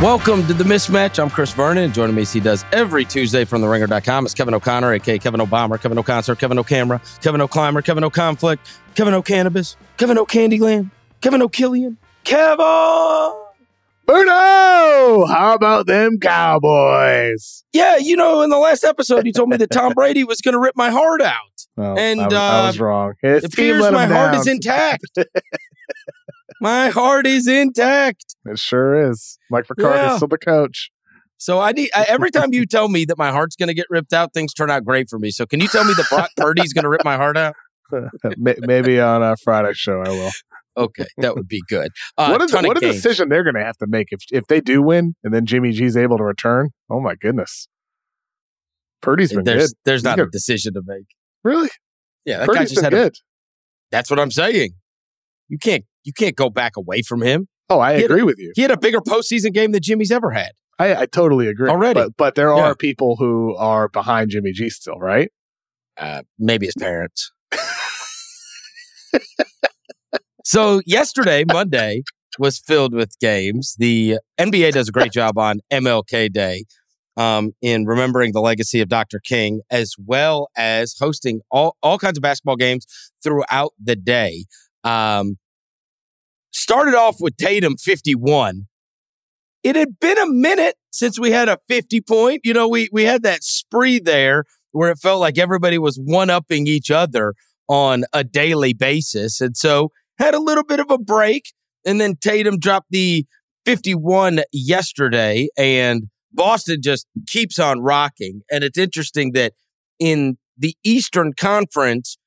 Welcome to the mismatch. I'm Chris Vernon. Joining me, as he does every Tuesday from the ringer.com. It's Kevin O'Connor, aka Kevin Obama, Kevin O'Concert, Kevin O'Camera, Kevin O'Climber, Kevin O'Conflict, Kevin O'Cannabis, Kevin O'Candyland, Kevin O'Killian, Kevin! Verno! How about them Cowboys? Yeah, you know, in the last episode, you told me that Tom Brady was going to rip my heart out. Oh, and I was, uh, I was wrong. It appears my heart is intact. my heart is intact. It sure is. Mike McCarthy's Yeah. still the coach. So I need I, every time you tell me that my heart's going to get ripped out, things turn out great for me. So can you tell me that Brock Purdy's going to rip my heart out? Maybe on a Friday show, I will. Okay, that would be good. Uh, what is of what a decision they're going to have to make if if they do win and then Jimmy G's able to return? Oh my goodness, Purdy's been There's good. there's He's not a decision to make. Really, Yeah, that guy just been had. A, good. that's what I'm saying. You can't you can't go back away from him. Oh, I He agree with you. He had a bigger postseason game than Jimmy's ever had. I, I totally agree. Already. but, but there Yeah. are people who are behind Jimmy G still, right? Uh, maybe his parents. so yesterday, Monday, was filled with games. The NBA does a great job on MLK Day um, in remembering the legacy of Dr. King, as well as hosting all, all kinds of basketball games throughout the day. Um, started off with Tatum 51. It had been a minute since we had a 50 point. You know, we we had that spree there where it felt like everybody was one upping each other on a daily basis. And so had a little bit of a break. And then Tatum dropped the 51 yesterday, and Boston just keeps on rocking. And it's interesting that in the Eastern Conference,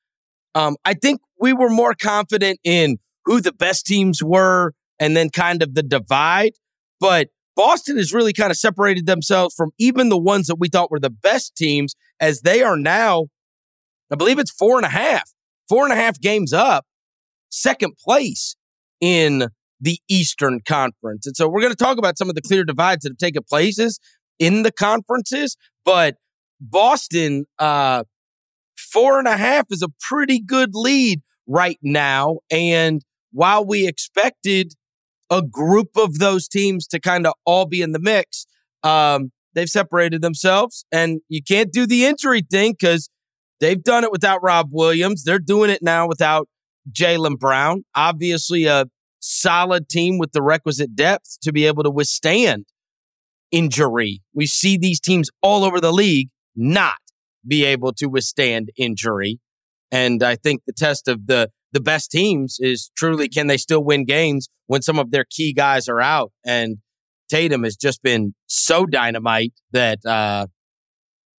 um, I think we were more confident in who the best teams were and then kind of the divide. But Boston has really kind of separated themselves from even the ones that we thought were the best teams, as they are now, I believe it's four and a half, four and a half games up, second place in the Eastern Conference. And so we're going to talk about some of the clear divides that have taken places in the conferences, but Boston, uh, four and a half is a pretty good lead right now. And while we expected a group of those teams to kind of all be in the mix, um, they've separated themselves. And you can't do the injury thing because they've done it without Rob Williams. They're doing it now without Jaylen Brown. Obviously, a solid team with the requisite depth to be able to withstand injury. We see these teams all over the league not be able to withstand injury. And I think the test of the the best teams is truly can they still win games when some of their key guys are out? And Tatum has just been so dynamite that uh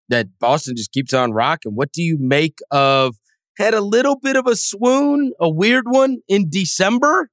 that Boston just keeps on rocking. What do you make of had a little bit of a swoon, a weird one in December,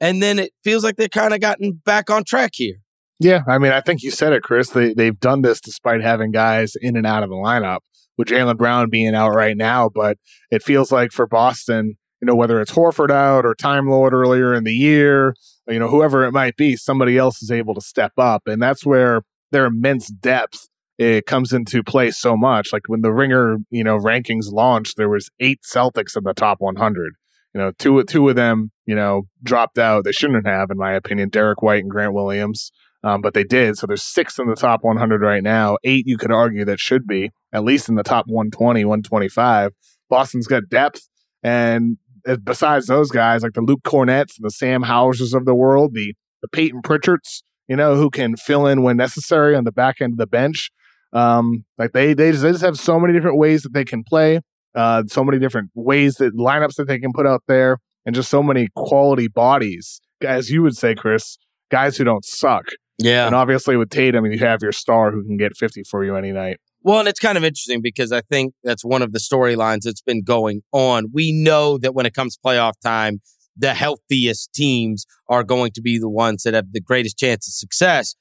and then it feels like they're kind of gotten back on track here. Yeah, I mean, I think you said it, Chris. They they've done this despite having guys in and out of the lineup, with Jaylen Brown being out right now. But it feels like for Boston, you know, whether it's Horford out or Time Lord earlier in the year, you know, whoever it might be, somebody else is able to step up, and that's where their immense depth it comes into play so much. Like when the Ringer, you know, rankings launched, there was eight Celtics in the top 100. You know, two two of them, you know, dropped out. They shouldn't have, in my opinion. Derrick White and Grant Williams, um, but they did. So there's six in the top 100 right now. Eight, you could argue that should be at least in the top 120, 125. Boston's got depth, and besides those guys, like the Luke Kornets and the Sam Hausers of the world, the the Payton Pritchards, you know, who can fill in when necessary on the back end of the bench. Um, like they they just, they just have so many different ways that they can play, uh, so many different ways that lineups that they can put out there, and just so many quality bodies, as you would say, Chris, guys who don't suck. Yeah, and obviously with Tatum, you have your star who can get fifty for you any night. Well, and it's kind of interesting because I think that's one of the storylines that's been going on. We know that when it comes playoff time, the healthiest teams are going to be the ones that have the greatest chance of success.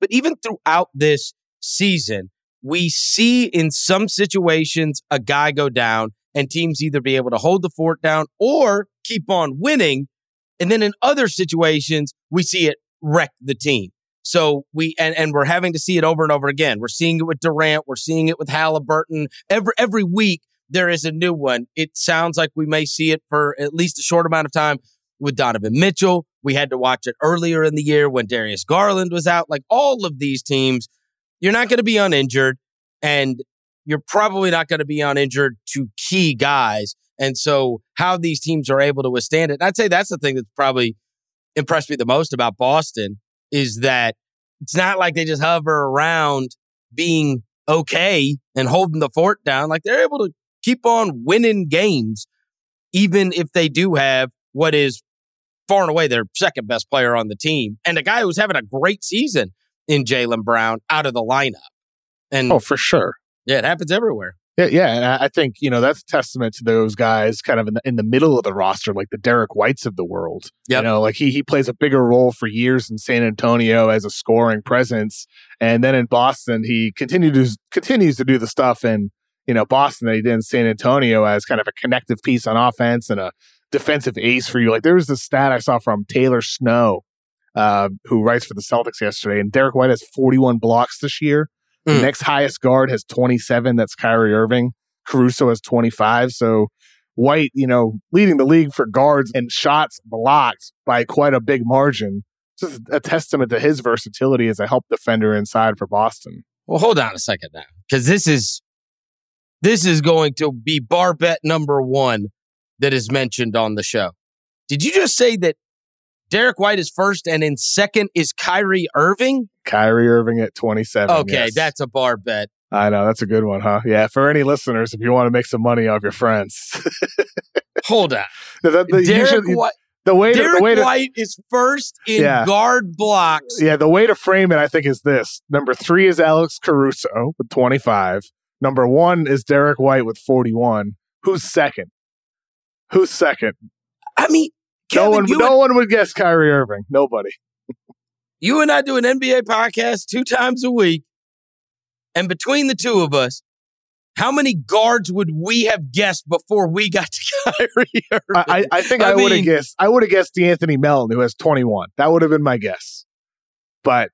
But even throughout this season, we see in some situations a guy go down and teams either be able to hold the fort down or keep on winning. And then in other situations, we see it wreck the team. So we and, and we're having to see it over and over again. We're seeing it with Durant, we're seeing it with Halliburton. Every every week there is a new one. It sounds like we may see it for at least a short amount of time with Donovan Mitchell. We had to watch it earlier in the year when Darius Garland was out. Like all of these teams you're not going to be uninjured, and you're probably not going to be uninjured to key guys. And so, how these teams are able to withstand it, I'd say that's the thing that's probably impressed me the most about Boston is that it's not like they just hover around being okay and holding the fort down. Like they're able to keep on winning games, even if they do have what is far and away their second best player on the team and a guy who's having a great season in Jaylen Brown out of the lineup. And oh, for sure. Yeah, it happens everywhere. Yeah, yeah, and I think you know that's a testament to those guys, kind of in the, in the middle of the roster, like the Derrick Whites of the world. Yep. You know, like he he plays a bigger role for years in San Antonio as a scoring presence, and then in Boston he continues continues to do the stuff in you know Boston that he did in San Antonio as kind of a connective piece on offense and a defensive ace for you. Like there was this stat I saw from Taylor Snow uh, who writes for the Celtics yesterday. And Derrick White has 41 blocks this year. Mm. The hmm. next highest guard has 27. That's Kyrie Irving. Caruso has 25. So White, you know, leading the league for guards and shots blocked by quite a big margin. Just a testament to his versatility as a help defender inside for Boston. Well, hold on a second now, because this is this is going to be bar bet number one that is mentioned on the show. Did you just say that Derrick White is first, and in second is Kyrie Irving. Kyrie Irving at 27. Okay, yes. that's a bar bet. I know. That's a good one, huh? Yeah. For any listeners, if you want to make some money off your friends. Hold on. The, the, the, Derek should, White. The way Derek to, the way to, White is first in yeah. guard blocks. Yeah, the way to frame it, I think, is this. Number three is Alex Caruso with 25. Number one is Derrick White with 41. Who's second? Who's second? I mean, Kevin, no one, no and, one would guess Kyrie Irving. Nobody. you and I do an NBA podcast two times a week, and between the two of us, how many guards would we have guessed before we got to Kyrie Irving? I, I think I, I would have guessed. I would have guessed Anthony Melton, who has 21. That would have been my guess. But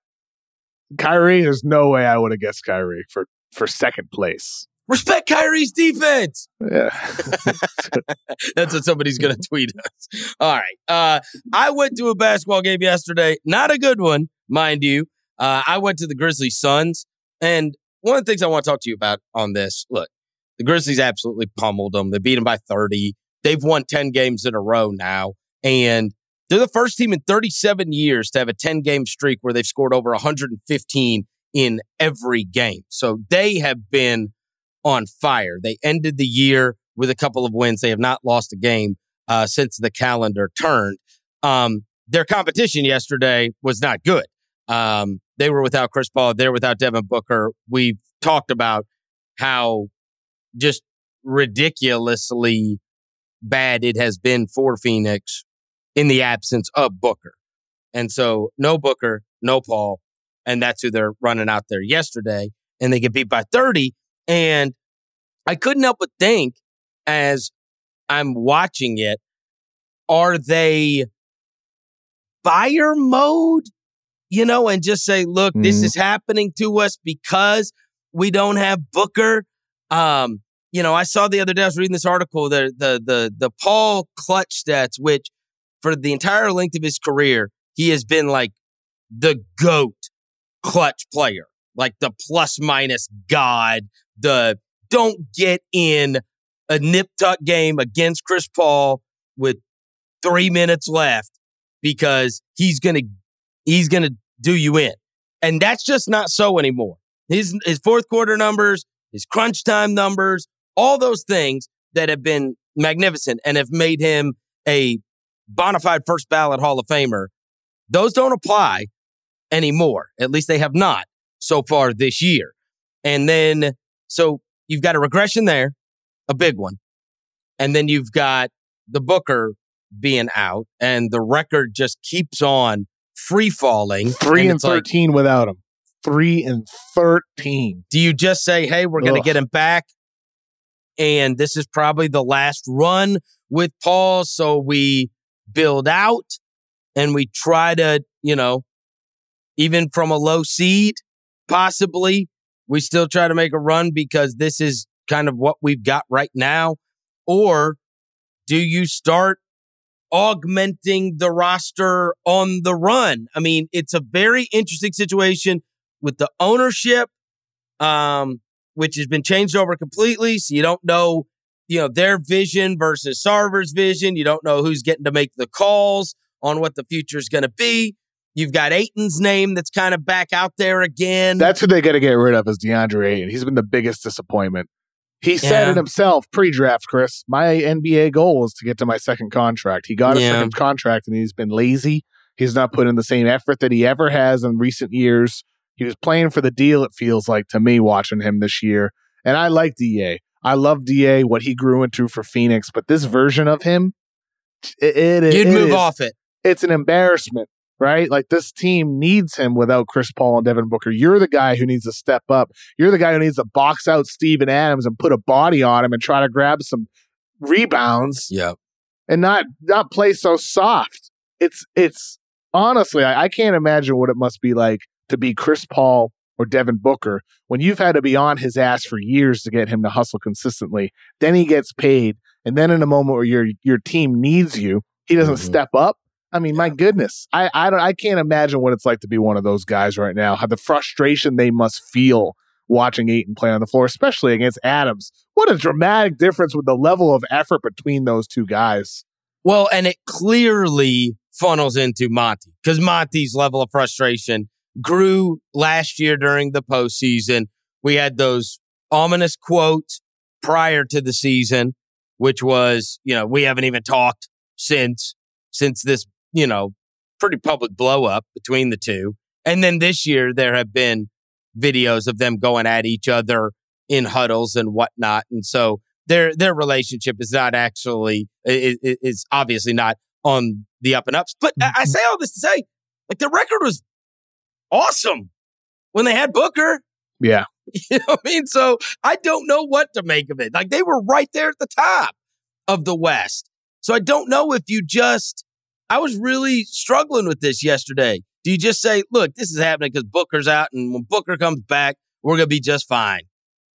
Kyrie, there's no way I would have guessed Kyrie for for second place. Respect Kyrie's defense. Yeah. That's what somebody's going to tweet us. All right. Uh, I went to a basketball game yesterday. Not a good one, mind you. Uh, I went to the Grizzlies Suns. And one of the things I want to talk to you about on this look, the Grizzlies absolutely pummeled them. They beat them by 30. They've won 10 games in a row now. And they're the first team in 37 years to have a 10 game streak where they've scored over 115 in every game. So they have been on fire. They ended the year with a couple of wins. They have not lost a game uh, since the calendar turned. Um, their competition yesterday was not good. Um, they were without Chris Paul. They're without Devin Booker. We've talked about how just ridiculously bad it has been for Phoenix in the absence of Booker. And so no Booker, no Paul. And that's who they're running out there yesterday. And they get beat by 30. And I couldn't help but think as I'm watching it, are they buyer mode? You know, and just say, look, mm. this mm-hmm. is happening to us because we don't have Booker. Um, you know, I saw the other day, I was reading this article, the the the the Paul clutch stats, which for the entire length of his career, he has been like the GOAT clutch player, like the plus minus god, the don't get in a nip tuck game against Chris Paul with three minutes left because he's gonna he's gonna do you in. And that's just not so anymore. His his fourth quarter numbers, his crunch time numbers, all those things that have been magnificent and have made him a bona fide first ballot Hall of Famer, those don't apply anymore. At least they have not so far this year. And then, so you've got a regression there, a big one. And then you've got the Booker being out, and the record just keeps on free falling. Three and, and 13 like, without him. Three and 13. Do you just say, hey, we're going to get him back? And this is probably the last run with Paul. So we build out and we try to, you know, even from a low seed, possibly, we still try to make a run because this is kind of what we've got right now? Or do you start augmenting the roster on the run? I mean, it's a very interesting situation with the ownership, um, which has been changed over completely. So you don't know you know, their vision versus Sarver's vision. You don't know who's getting to make the calls on what the future is going to be. You've got Ayton's name that's kind of back out there again. That's who they got to get rid of is DeAndre Ayton. He's been the biggest disappointment. He said it himself pre-draft, Chris. My NBA goal is to get to my second contract. He got a yeah. second contract and he's been lazy. He's not put in the same effort that he ever has in recent years. He was playing for the deal, it feels like to me, watching him this year. And I like DA. I love Da what he grew into for Phoenix, but this version of him, it, it you'd it move is, off it. It's an embarrassment, right? Like this team needs him without Chris Paul and Devin Booker. You're the guy who needs to step up. You're the guy who needs to box out Steven Adams and put a body on him and try to grab some rebounds. Yeah, and not not play so soft. It's it's honestly, I, I can't imagine what it must be like to be Chris Paul or Devin Booker, when you've had to be on his ass for years to get him to hustle consistently, then he gets paid, and then in a moment where your your team needs you, he doesn't mm-hmm. step up. I mean, my goodness, I I don't I can't imagine what it's like to be one of those guys right now. How the frustration they must feel watching Ayton play on the floor, especially against Adams. What a dramatic difference with the level of effort between those two guys. Well, and it clearly funnels into Monty because Monty's level of frustration grew last year during the postseason. We had those ominous quotes prior to the season, which was, you know, we haven't even talked since since this, you know, pretty public blow up between the two. And then this year there have been videos of them going at each other in huddles and whatnot. And so their their relationship is not actually is, is obviously not on the up and ups. But I mm-hmm. say all this to say, like the record was awesome when they had Booker. Yeah. You know what I mean? So I don't know what to make of it. Like they were right there at the top of the West. So I don't know if you just, I was really struggling with this yesterday. Do you just say, look, this is happening because Booker's out and when Booker comes back, we're going to be just fine?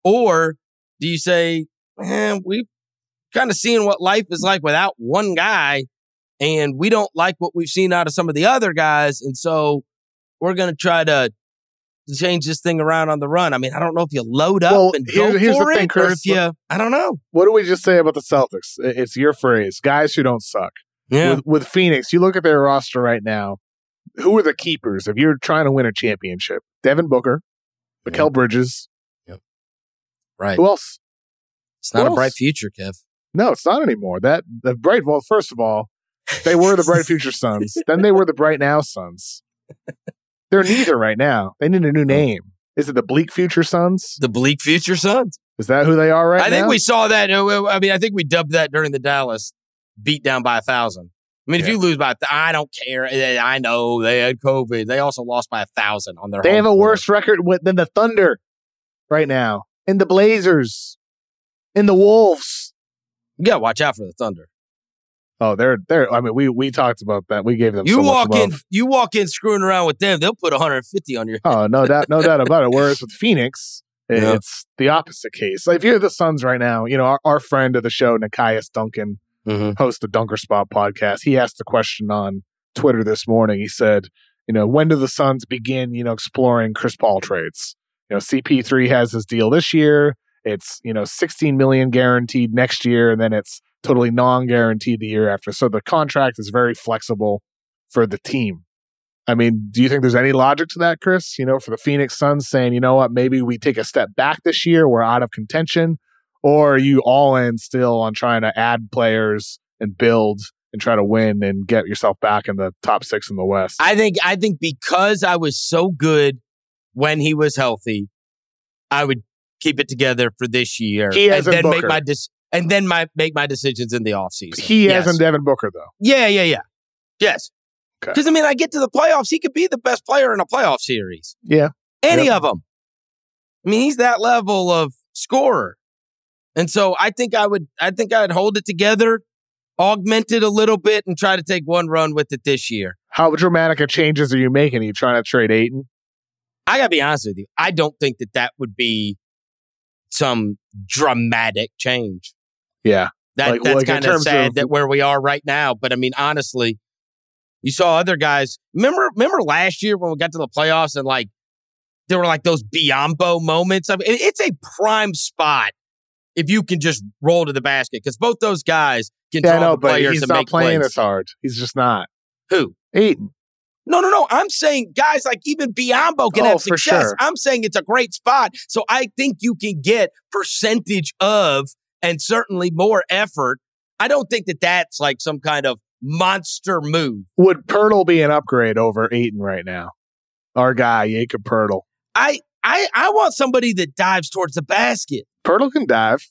Or do you say, man, we kind of seeing what life is like without one guy and we don't like what we've seen out of some of the other guys. And so we're going to try to change this thing around on the run. I mean, I don't know if you load up well, and go here's for the thing, it, Chris, or if you, I don't know. What do we just say about the Celtics? It's your phrase, guys who don't suck. Yeah. With, with Phoenix, you look at their roster right now. Who are the keepers if you're trying to win a championship? Devin Booker, Mikal yeah. Bridges. Yep. Right. Who else? It's not Who a bright future, Kev. No, it's not anymore. That the bright. Well, first of all, they were the bright future Suns. then they were the bright now Suns. They're neither right now. They need a new name. Is it the bleak future Suns? The bleak future Suns. Is that who they are right now? I now? think we saw that. uh, I mean, I think we dubbed that during the Dallas beat down by a thousand. I mean, if you lose by, th- I don't care. I know they had COVID. They also lost by a thousand on their. They have a court. worse record with, than the Thunder right now, and the Blazers, and the Wolves. You gotta watch out for the Thunder. Oh, they're they're. I mean, we we talked about that. We gave them. You so walk in, you walk in screwing around with them, they'll put 150 on your. Oh no doubt, no doubt about it. Whereas with Phoenix, i- Yeah. it's the opposite case. Like if you're the Suns right now, you know our, our friend of the show, Nekias Duncan, Mm-hmm. host the Dunker Spot podcast. He asked the question on Twitter this morning. He said, you know, when do the Suns begin, you know, exploring Chris Paul trades? You know, CP3 has his deal this year. It's, you know, 16 million guaranteed next year, and then it's totally non-guaranteed the year after. So the contract is very flexible for the team. I mean, do you think there's any logic to that, Chris? You know, for the Phoenix Suns saying, you know what, maybe we take a step back this year, we're out of contention, or are you all in still on trying to add players and build and try to win and get yourself back in the top six in the West? I think I think because I was so good when he was healthy, I would keep it together for this year He and hasn't then make Booker. my dis- and then my make my decisions in the offseason. he yes. hasn't Devin Booker though. Yeah, yeah, yeah. Yes. Okay. Because I mean, I get to the playoffs, he could be the best player in a playoff series. Yeah. Any Yep. of them. I mean, he's that level of scorer. And so I think I would I think I'd hold it together, augment it a little bit, and try to take one run with it this year. How dramatic of changes are you making? Are you trying to trade Ayton? I gotta be honest with you. I don't think that that would be some dramatic change. Yeah. That Like- that's like kind of sad of- that where we are right now. But I mean, honestly, you saw other guys. Remember, remember last year when we got to the playoffs and like there were like those Biyombo moments. I mean, it's a prime spot if you can just roll to the basket because both those guys can Yeah, draw know, players he's and not make playing plays. as hard. He's just not. Who? Ayton. No, no, no. I'm saying guys like even Biyombo can Oh, have success. sure. I'm saying it's a great spot. So I think you can get percentage of and certainly more effort. I don't think that that's like some kind of monster move. Would Poeltl be an upgrade over Ayton right now? Our guy, Jakob Poeltl. I I I want somebody that dives towards the basket. Poeltl can dive.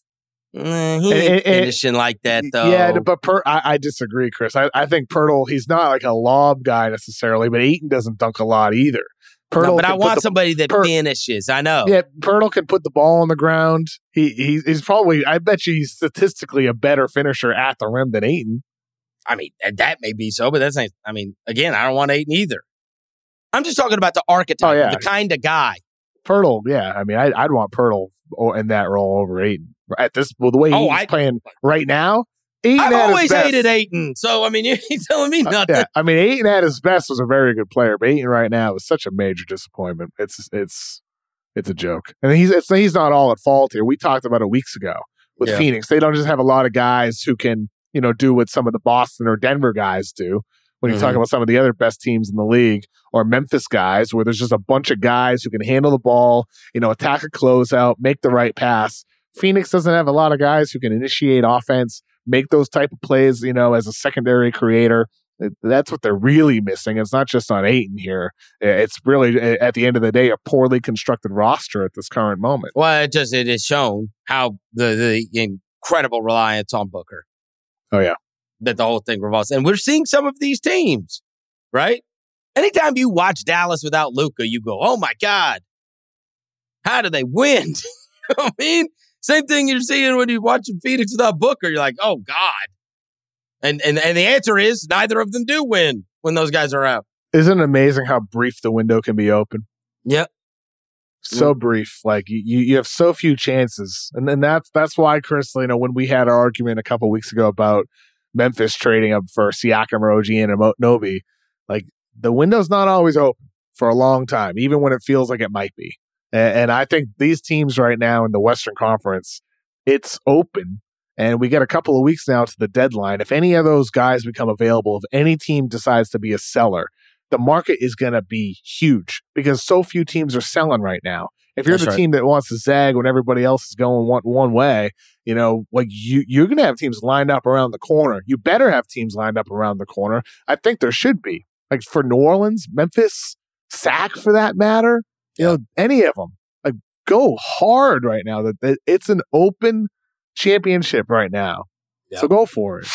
Eh, he And- ain't and- and- finishing like that though. Yeah, but per, I, I disagree, Chris. I, I think Poeltl, he's not like a lob guy necessarily, but Ayton doesn't dunk a lot either. Poeltl No, but I want the- somebody that Per- finishes. I know. Yeah, Poeltl can put the ball on the ground. He, he he's probably, I bet you, he's statistically a better finisher at the rim than Ayton. I mean, that may be so, but that's not, I mean, again, I don't want Ayton either. I'm just talking about the archetype, Oh, yeah. the kind of guy. Poeltl, yeah. I mean, I, I'd want Poeltl in that role over Ayton at this. Well, the way Oh, he's I- playing right now, Ayton I've always hated Ayton. So, I mean, you're telling me Uh, nothing. yeah, I mean, Ayton at his best was a very good player, but Ayton right now is such a major disappointment. It's it's it's a joke, and he's it's, he's not all at fault here. We talked about it weeks ago with Yeah. Phoenix. They don't just have a lot of guys who can you know do what some of the Boston or Denver guys do. When you talk Mhm. about some of the other best teams in the league, or Memphis guys, where there's just a bunch of guys who can handle the ball, you know, attack a closeout, make the right pass. Phoenix doesn't have a lot of guys who can initiate offense, make those type of plays, you know, as a secondary creator. That's what they're really missing. It's not just on Ayton here. It's really, at the end of the day, a poorly constructed roster at this current moment. Well, it just it is shown how the the incredible reliance on Booker. Oh, yeah. That the whole thing revolves, and we're seeing some of these teams, right? Anytime you watch Dallas without Luka, you go, "Oh my god, how do they win?" you know what I mean, same thing you're seeing when you're watching Phoenix without Booker. You're like, "Oh god," and and and the answer is neither of them do win when those guys are out. Isn't it amazing how brief the window can be open? Yep. So mm. brief. Like you, you you have so few chances. And then that's that's why, Chris, you know, when we had our argument a couple weeks ago about Memphis trading up for Siakam or OG and Nobi, like the window's not always open for a long time, even when it feels like it might be. And, and I think these teams right now in the Western Conference, it's open. And we get a couple of weeks now to the deadline. If any of those guys become available, if any team decides to be a seller, the market is going to be huge because so few teams are selling right now. If you're That's the right. team that wants to zag when everybody else is going one one way, you know, like you you're gonna have teams lined up around the corner. You better have teams lined up around the corner. I think there should be. Like for New Orleans, Memphis, Sac for that matter, you know, any of them. Like go hard right now. That that it's an open championship right now. Yeah. So go for it.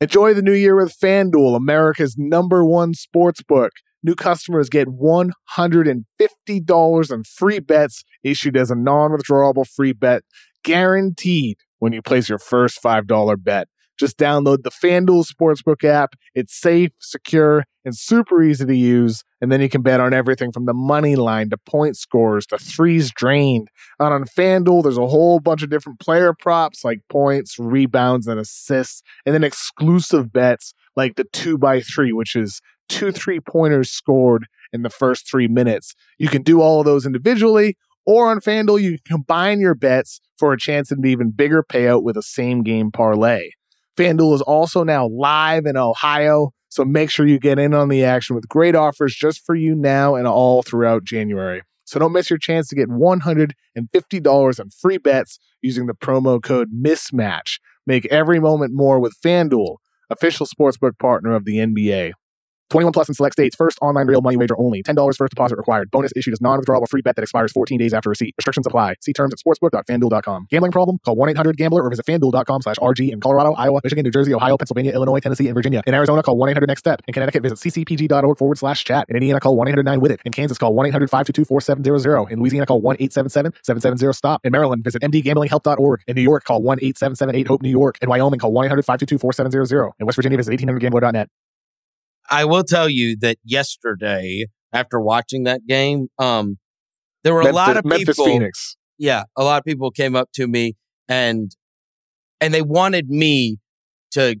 Enjoy the new year with FanDuel, America's number one sports book. New customers get $150 in free bets issued as a non withdrawable free bet, guaranteed when you place your first $5 bet. Just download the FanDuel Sportsbook app. It's safe, secure, and super easy to use. And then you can bet on everything from the money line to point scores to threes drained. And on FanDuel, there's a whole bunch of different player props like points, rebounds, and assists, and then exclusive bets like the two by three, which is two three pointers scored in the first three minutes. You can do all of those individually, or on FanDuel, you can combine your bets for a chance at an even bigger payout with a same game parlay. FanDuel is also now live in Ohio, so make sure you get in on the action with great offers just for you now and all throughout January. So don't miss your chance to get $150 in free bets using the promo code MISMATCH. Make every moment more with FanDuel, official sportsbook partner of the NBA. 21 plus in select states. First online real money wager only. $10 first deposit required. Bonus issued as non-withdrawable free bet that expires 14 days after receipt. Restrictions apply. See terms at sportsbook.fanduel.com. Gambling problem? Call 1-800-GAMBLER or visit fanduel.com slash RG in Colorado, Iowa, Michigan, New Jersey, Ohio, Pennsylvania, Illinois, Tennessee, and Virginia. In Arizona, call 1-800-NEXT-STEP. In Connecticut, visit ccpg.org forward slash chat. In Indiana, call 1-800-9-WITH-IT. In Kansas, call 1-800-522-4700. In Louisiana, call 1-877-770-STOP. In Maryland, visit mdgamblinghelp.org. In New York, call 1-877-8-HOPE-NEW York. In Wyoming, call 1-800-522-4700. In West Virginia, visit 1800gambler.net. I will tell you that yesterday, after watching that game, um, there were a lot of Memphis, people. Phoenix. Yeah, a lot of people came up to me and and they wanted me to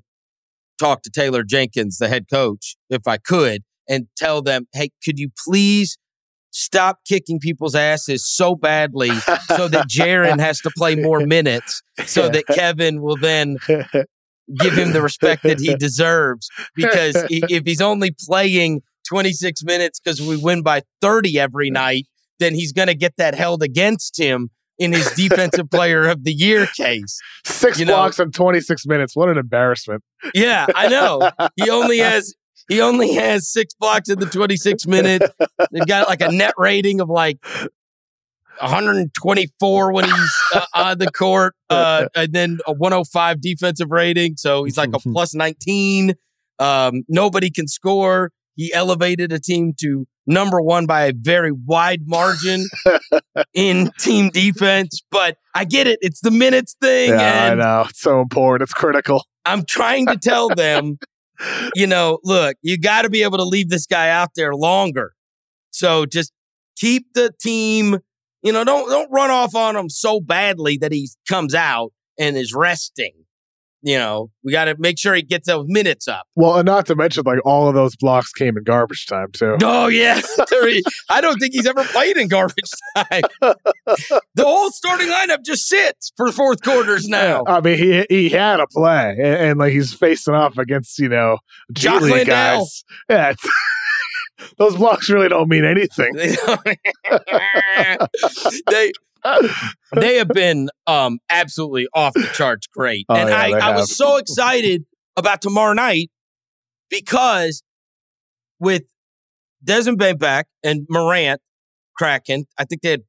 talk to Taylor Jenkins, the head coach, if I could, and tell them, hey, could you please stop kicking people's asses so badly so that Jaren has to play more minutes so that Kevin will then give him the respect that he deserves because if he's only playing 26 minutes because we win by 30 every night then he's going to get that held against him in his defensive player of the year case Six You know- blocks in 26 minutes. What an embarrassment. yeah i know he only has he only has six blocks in the 26 minutes they've got like a net rating of like 124 when he's uh, on the court, uh, and then a 105 defensive rating. So he's like a plus 19. Um, nobody can score. He elevated a team to number one by a very wide margin in team defense. But I get it. It's the minutes thing. Yeah, I know. It's so important. It's critical. I'm trying to tell them, you know, look, you got to be able to leave this guy out there longer. So just keep the team, you know, don't don't run off on him so badly that he comes out and is resting. You know, we got to make sure he gets those minutes up. Well, and not to mention, like, all of those blocks came in garbage time, too. Oh yeah, I don't think he's ever played in garbage time. the whole starting lineup just sits for fourth quarters now. I mean, he he had a play, and, and, like he's facing off against you know G Jock League guys. Yeah, those blocks really don't mean anything. They, they have been um absolutely off the charts great. Oh, and yeah, I, I was so excited about tomorrow night because with Desmond Bane back and Morant cracking, I think they had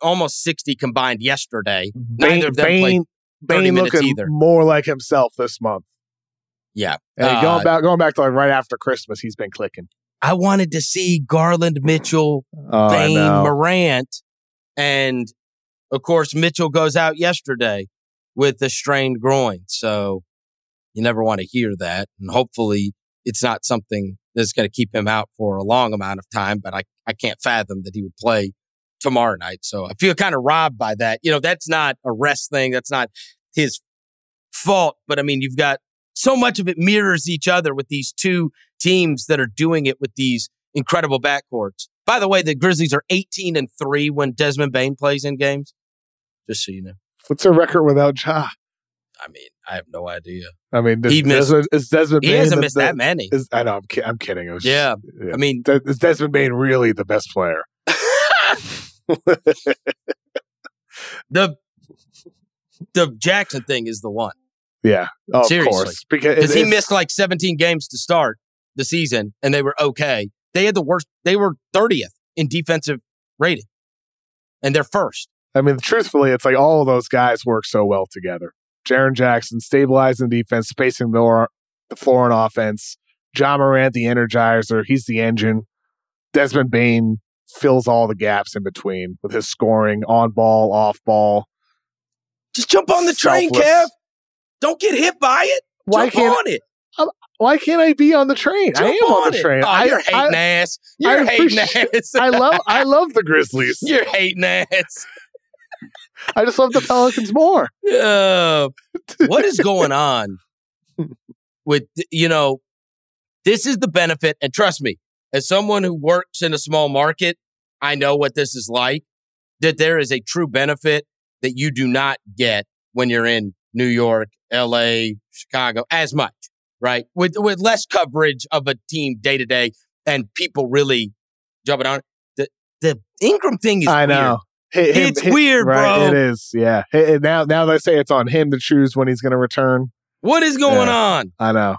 almost 60 combined yesterday. Neither of them played Bane, 30 Bane minutes either. more like himself this month. Yeah. And Uh, going back, going back to like right after Christmas, he's been clicking. I wanted to see Garland, Mitchell, Oh, Morant, and of course Mitchell goes out yesterday with a strained groin. So you never want to hear that, and hopefully it's not something that's going to keep him out for a long amount of time. But I I can't fathom that he would play tomorrow night. So I feel kind of robbed by that. You know, that's not a rest thing. That's not his fault. But I mean, you've got so much of it mirrors each other with these two teams that are doing it with these incredible backcourts. By the way, the Grizzlies are 18 and 3 when Desmond Bane plays in games. Just so you know. What's a record without Ja? I mean, I have no idea. I mean, He missed- Desmond, is Desmond He Bane hasn't missed the- that many. Is, I know. I'm, ki- I'm kidding. Was Yeah. yeah. I mean, De- is Desmond Bane really the best player? the the Jackson thing is the one. Yeah, oh, of Seriously. course, because because he missed like 17 games to start the season and they were okay. They had the worst, they were 30th in defensive rating and they're first. I mean, truthfully, it's like all of those guys work so well together. Jaren Jackson stabilizing defense, spacing the, or- the floor on offense. Ja Morant, the energizer, he's the engine. Desmond Bane fills all the gaps in between with his scoring, on ball, off ball. Just jump on the train, Kev. Don't get hit by it. Why jump can't on it. Why can't I be on the train? I am on the train. Oh, I, you're hating I, ass. You're I hating ass. I love I love the Grizzlies. you're hating ass. I just love the Pelicans more. Uh, what is going on with you know this is the benefit and trust me as someone who works in a small market i know what this is like that there is a true benefit that you do not get when you're in new york la chicago as much right with with less coverage of a team day to day and people really jumping on it. the the ingram thing is I know. Him- It's weird, right, bro. It is. Yeah. Now now they say it's on him to choose when he's going to return. what is going Yeah. on I know.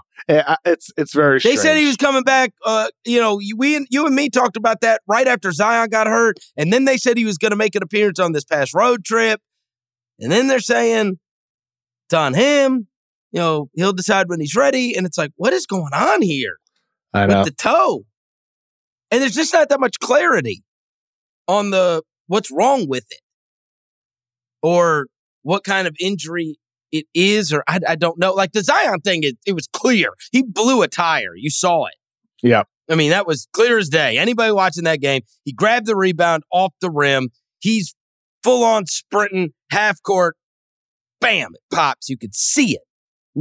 It's it's very. They said he was coming back. Uh, you know, we and you and me talked about that right after Zion got hurt, and then they said he was going to make an appearance on this past road trip, and then they're saying it's on him. You know, he'll decide when he's ready, and it's like, what is going on here I know. with the toe? And there's just not that much clarity on the what's wrong with it, or what kind of injury it is, or I, I don't know. Like the Zion thing, it, it was clear. He blew a tire. You saw it. Yeah. I mean, that was clear as day. Anybody watching that game, he grabbed the rebound off the rim. He's full on sprinting, half court. Bam, it pops. You could see it.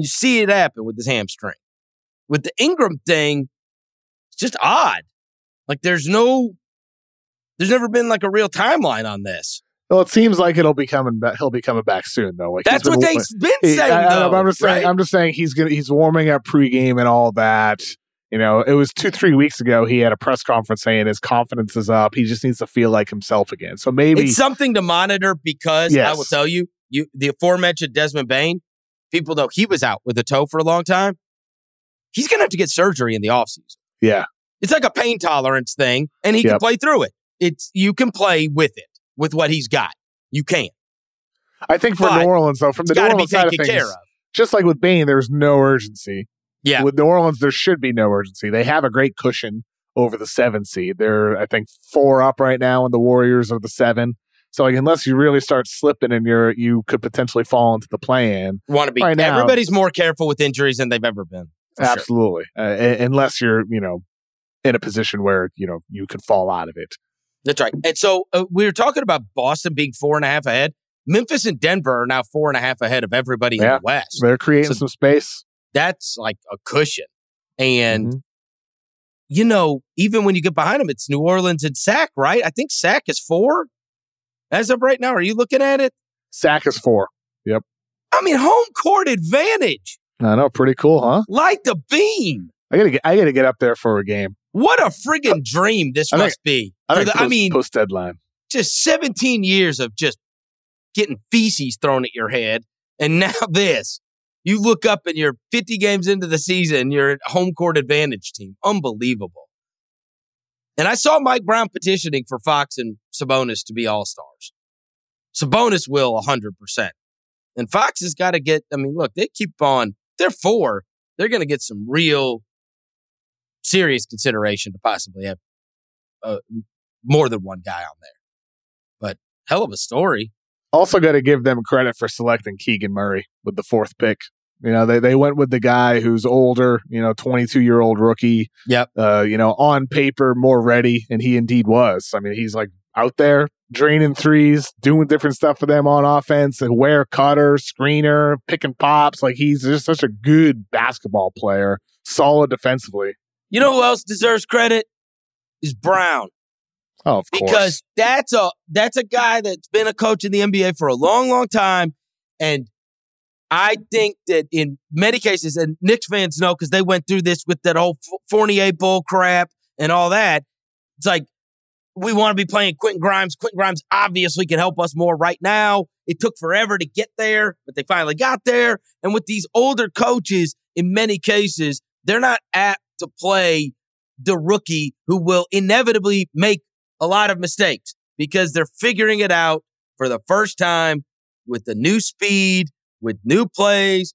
You see it happen with his hamstring. With the Ingram thing, it's just odd. Like there's no, there's never been like a real timeline on this. well, it seems like it'll be coming back. He'll be coming back soon, though. Like That's what they've been He- saying. I, though, am just saying. right? I'm just saying he's gonna. He's warming up pregame and all that. You know, it was two, three weeks ago. He had a press conference saying his confidence is up. He just needs to feel like himself again. So maybe It's something to monitor because I will tell you, you the aforementioned Desmond Bane, people know he was out with a toe for a long time. He's gonna have to get surgery in the offseason. yeah, It's like a pain tolerance thing, and he can play through it. It's you can play with it, with what he's got. You can. I think for But New Orleans though, from the New to Orleans side of things, care of. just like with Bane, there's no urgency. Yeah. With New Orleans, there should be no urgency. They have a great cushion over the seven seed. They're, I think, four up right now, and the Warriors are the seven. So, like, unless you really start slipping and you're, you could potentially fall into the play-in. Want to be Right now- everybody's more careful with injuries than they've ever been. for sure. Absolutely, uh, unless you're, you know, in a position where you know you could fall out of it. That's right. And so uh, we were talking about Boston being four and a half ahead. Memphis and Denver are now four and a half ahead of everybody in the West. They're creating So- some space. That's like a cushion. And Mhm. you know, even when you get behind them, it's New Orleans and Sac, right? I think Sac is four as of right now. Are you looking at it? Sack is four. Yep. I mean, home court advantage. I know, pretty cool, huh? Light the beam. I gotta get, I gotta get up there for a game. What a friggin' dream this I think- must be. I, think the- I mean, post deadline. just 17 years of just getting feces thrown at your head. And now this. You look up and you're 50 games into the season, you're a home court advantage team. Unbelievable. And I saw Mike Brown petitioning for Fox and Sabonis to be all stars. Sabonis will 100%. And Fox has got to get, I mean, look, they keep on, they're four. They're going to get some real serious consideration to possibly have uh, more than one guy on there. But hell of a story. Also, got to give them credit for selecting Keegan Murray with the fourth pick. You know, they, they went with the guy who's older, you know, 22 year old rookie. Yep. Uh, you know, on paper, more ready, and he indeed was. I mean, he's like out there draining threes, doing different stuff for them on offense, and wear cutter, screener, picking pops. Like he's just such a good basketball player, solid defensively. You know who else deserves credit? Is Brown. Oh, of course. Because that's a that's a guy that's been a coach in the NBA for a long, long time. And I think that in many cases, and Knicks fans know because they went through this with that F- Fournier bull crap and all that. It's like we want to be playing Quentin Grimes. Quentin Grimes obviously can help us more right now. It took forever to get there, but they finally got there. And with these older coaches, in many cases, they're not apt to play the rookie who will inevitably make a lot of mistakes because they're figuring it out for the first time with the new speed, with new plays,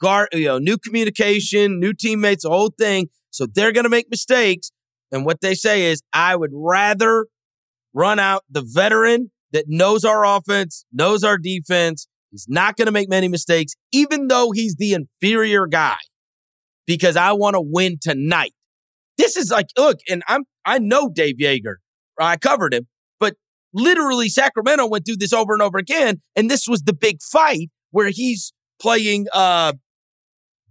guard, you know, new communication, new teammates, the whole thing. So they're going to make mistakes. And what they say is, I would rather run out the veteran that knows our offense, knows our defense. He's not going to make many mistakes, even though he's the inferior guy, because I want to win tonight. This is like, look, and I'm, I know Dave Joerger. I covered him, but literally Sacramento went through this over and over again. And this was the big fight where he's playing, uh,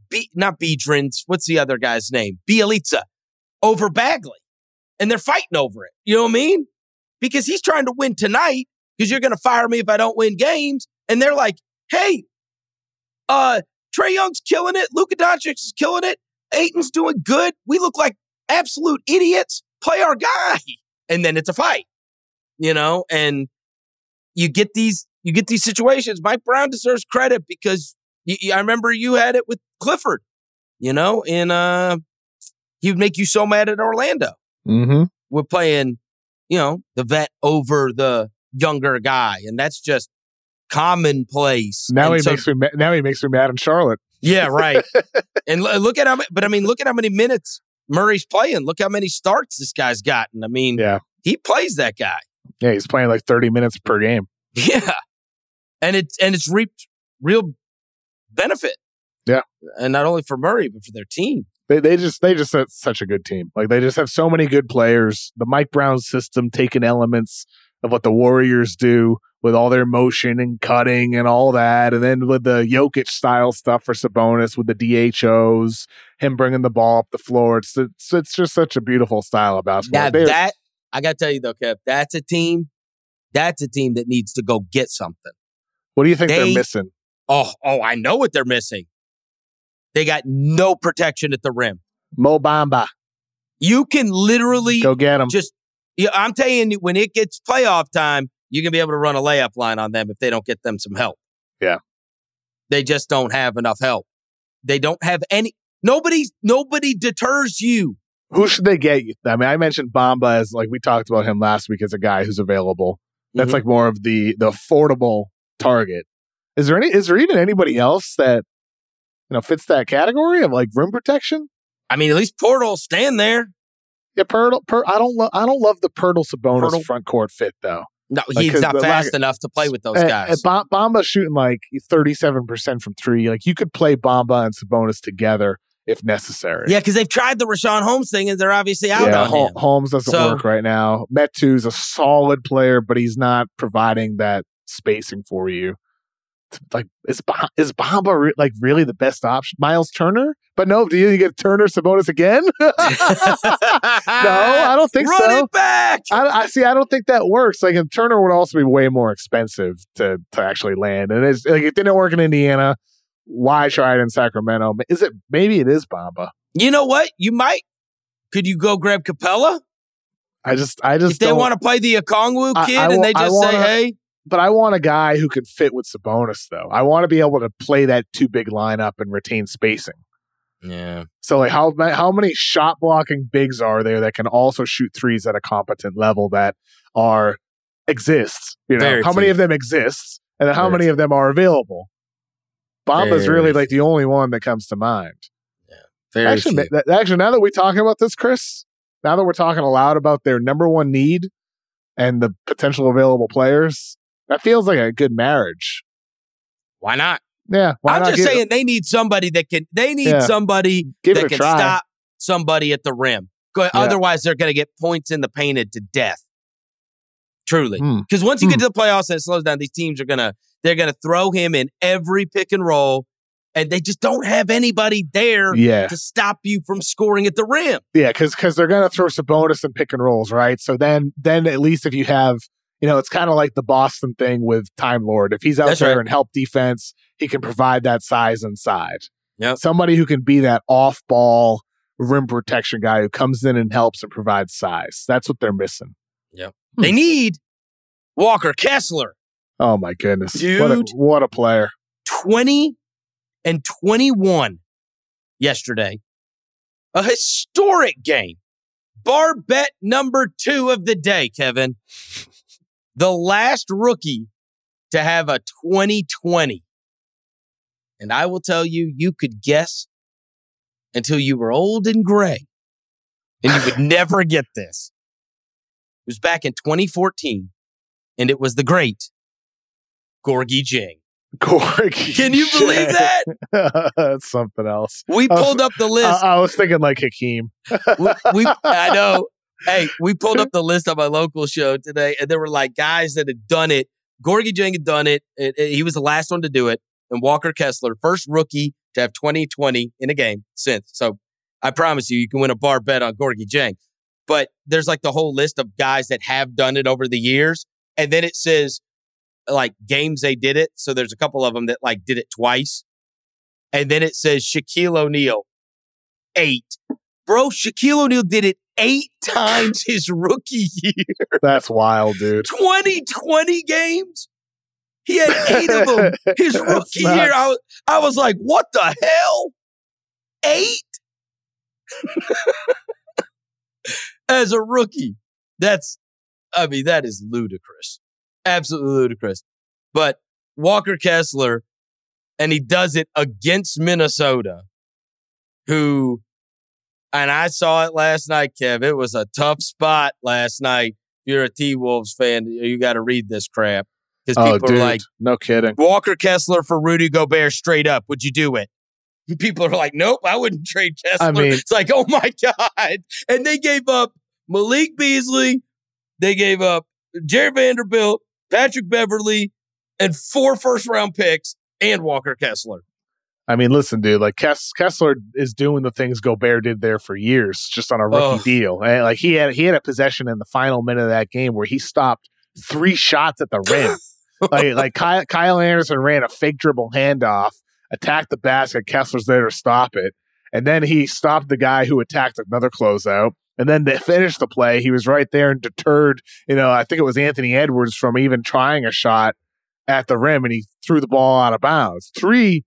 B, not Biedrins. What's the other guy's name? Bjelica over Bagley. And they're fighting over it. You know what I mean? Because he's trying to win tonight because you're to fire me if I don't win games. And they're like, hey, uh, Trae Young's killing it. Luka Doncic is killing it. Ayton's doing good. We look like absolute idiots. Play our guy. And then it's a fight, you know, and you get these, you get these situations. Mike Brown deserves credit because I remember you had it with Clifford, you know, and, uh, he would make you so mad at Orlando. Mm-hmm. We're playing, you know, the vet over the younger guy, and that's just commonplace. Now and he so, makes me. Now he makes me mad in Charlotte. yeah, right. and l- look at how, but I mean, look at how many minutes Murray's playing. Look how many starts this guy's gotten. I mean, Yeah. he plays that guy. Yeah, he's playing like thirty minutes per game. Yeah, and it's and it's reaped real benefit. Yeah. and not only for Murray but for their team. They they just they just have such a good team. Like they just have so many good players. The Mike Brown system taking elements of what the Warriors do with all their motion and cutting and all that, and then with the Jokic style stuff for Sabonis with the DHOs, him bringing the ball up the floor. It's it's, it's just such a beautiful style of basketball. Now They're- that I got to tell you though, Kev, that's a team. That's a team that needs to go get something. What do you think they- they're missing? Oh, oh, I know what they're missing. They got no protection at the rim. Mo Bamba, You can literally go get them. just. Yeah, I'm telling you, when it gets playoff time, you're gonna be able to run a layup line on them if they don't get them some help. Yeah. they just don't have enough help. They don't have any. Nobody, nobody deters you. Who should they get? I mean, I mentioned Bamba as like we talked about him last week as a guy who's available. That's Mhm. like more of the the affordable target. Is there any? Is there even anybody else that you know fits that category of like rim protection? I mean, at least Poeltl stand there. Yeah, Poeltl. Per, I don't. Lo- I don't love the Poeltl Sabonis Poeltl? front court fit though. No, Like, he's 'cause not fast lack- enough to play with those Uh, guys. uh, Bom- Bamba's shooting like thirty seven percent from three. Like you could play Bamba and Sabonis together if necessary. yeah, because they've tried the Richaun Holmes thing and they're obviously out yeah, on Hol- him. Holmes doesn't So- work right now. Metu's a solid player, but he's not providing that spacing for you. Like is Ba- is Bamba re- like really the best option? Miles Turner, but no. Do you, get Turner Sabonis again? no, I don't think Run so. it back. I, I see. I don't think that works. Like, and Turner would also be way more expensive to to actually land, and it's like it didn't work in Indiana. Why try it in Sacramento? Is it maybe it is Bamba? You know what? You might. Could you go grab Capela I just I just if they want to play the Okongwu kid I and wa- they I just wanna- say, "Hey, but I want a guy who can fit with Sabonis, though. I want to be able to play that two big lineup and retain spacing. yeah, So, like, how how many shot blocking bigs are there that can also shoot threes at a competent level that are exists? You know, Very how many of them exist, and then how Very many of them are available? Bamba's Very really like the only one that comes to mind. very Actually, that- actually, now that we're talking about this, Chris, now that we're talking aloud about their number one need and the potential available players, that feels like a good marriage. Why not?" Yeah, why I'm not just give- saying they need somebody that can. They need Yeah. somebody Give it that a can try. stop somebody at the rim. Go- Otherwise, they're going to get points in the painted to death. Truly, Hmm. because once you get Hmm. to the playoffs and it slows down, these teams are gonna they're gonna throw him in every pick and roll, and they just don't have anybody there Yeah, to stop you from scoring at the rim. yeah, because because they're gonna throw Sabonis and pick and rolls, right? So then then at least if you have, you know, it's kind of like the Boston thing with Time Lord. If he's out That's there right. and help defense, he can provide that size inside. Yep. somebody who can be that off ball rim protection guy who comes in and helps and provides size. That's what they're missing. Yep. They hmm. need Walker Kessler. Oh my goodness, Dude. What a, what a player! 20 and 21 yesterday. A historic game. Bar bet number two of the day, Kevin. The last rookie to have a 2020. And I will tell you, you could guess until you were old and gray. And you would never get this. It was back in 2014, and it was the great Gorgui Dieng. Gorgui, Can you believe that? That's something else. We I was- pulled up the I, list. I was thinking like Hakeem. we, we, I know. Hey, we pulled up the list on my local show today, and there were like guys that had done it. Gorgui Dieng had done it. It- it- He was the last one to do it. And Walker Kessler, first rookie to have 2020 in a game since. So I promise you, you can win a bar bet on Gorgui Dieng. But there's like the whole list of guys that have done it over the years. And then it says like games they did it. So there's a couple of them that like did it twice. And then it says Shaquille O'Neal, eight. Bro, Shaquille O'Neal did it eight times his rookie year. That's wild, dude. 2020 games. He had eight of them his rookie nuts. year. I was, I was like, what the hell? Eight? As a rookie. That's, I mean, that is ludicrous. Absolutely ludicrous. But Walker Kessler, and he does it against Minnesota, who, and I saw it last night, Kev. It was a tough spot last night. If you're a T Wolves fan, you got to read this crap because Oh, people dude, are like, no kidding. Walker Kessler for Rudy Gobert straight up. Would you do it? People are like, nope, I wouldn't trade Kessler. I mean- it's like, oh my God. And they gave up Malik Beasley. They gave up Jarred Vanderbilt, Patrick Beverley, and four first round picks and Walker Kessler. I mean, listen, dude. Like Kess- Kessler is doing the things Gobert did there for years, just on a rookie deal. And like he had he had a possession in the final minute of that game where he stopped three shots at the rim. like like Kyle, Kyle Anderson ran a fake dribble handoff, attacked the basket. Kessler's there to stop it, and then he stopped the guy who attacked another closeout. And then to finish the play, he was right there and deterred. You know, I think it was Anthony Edwards from even trying a shot at the rim, and he threw the ball out of bounds. Three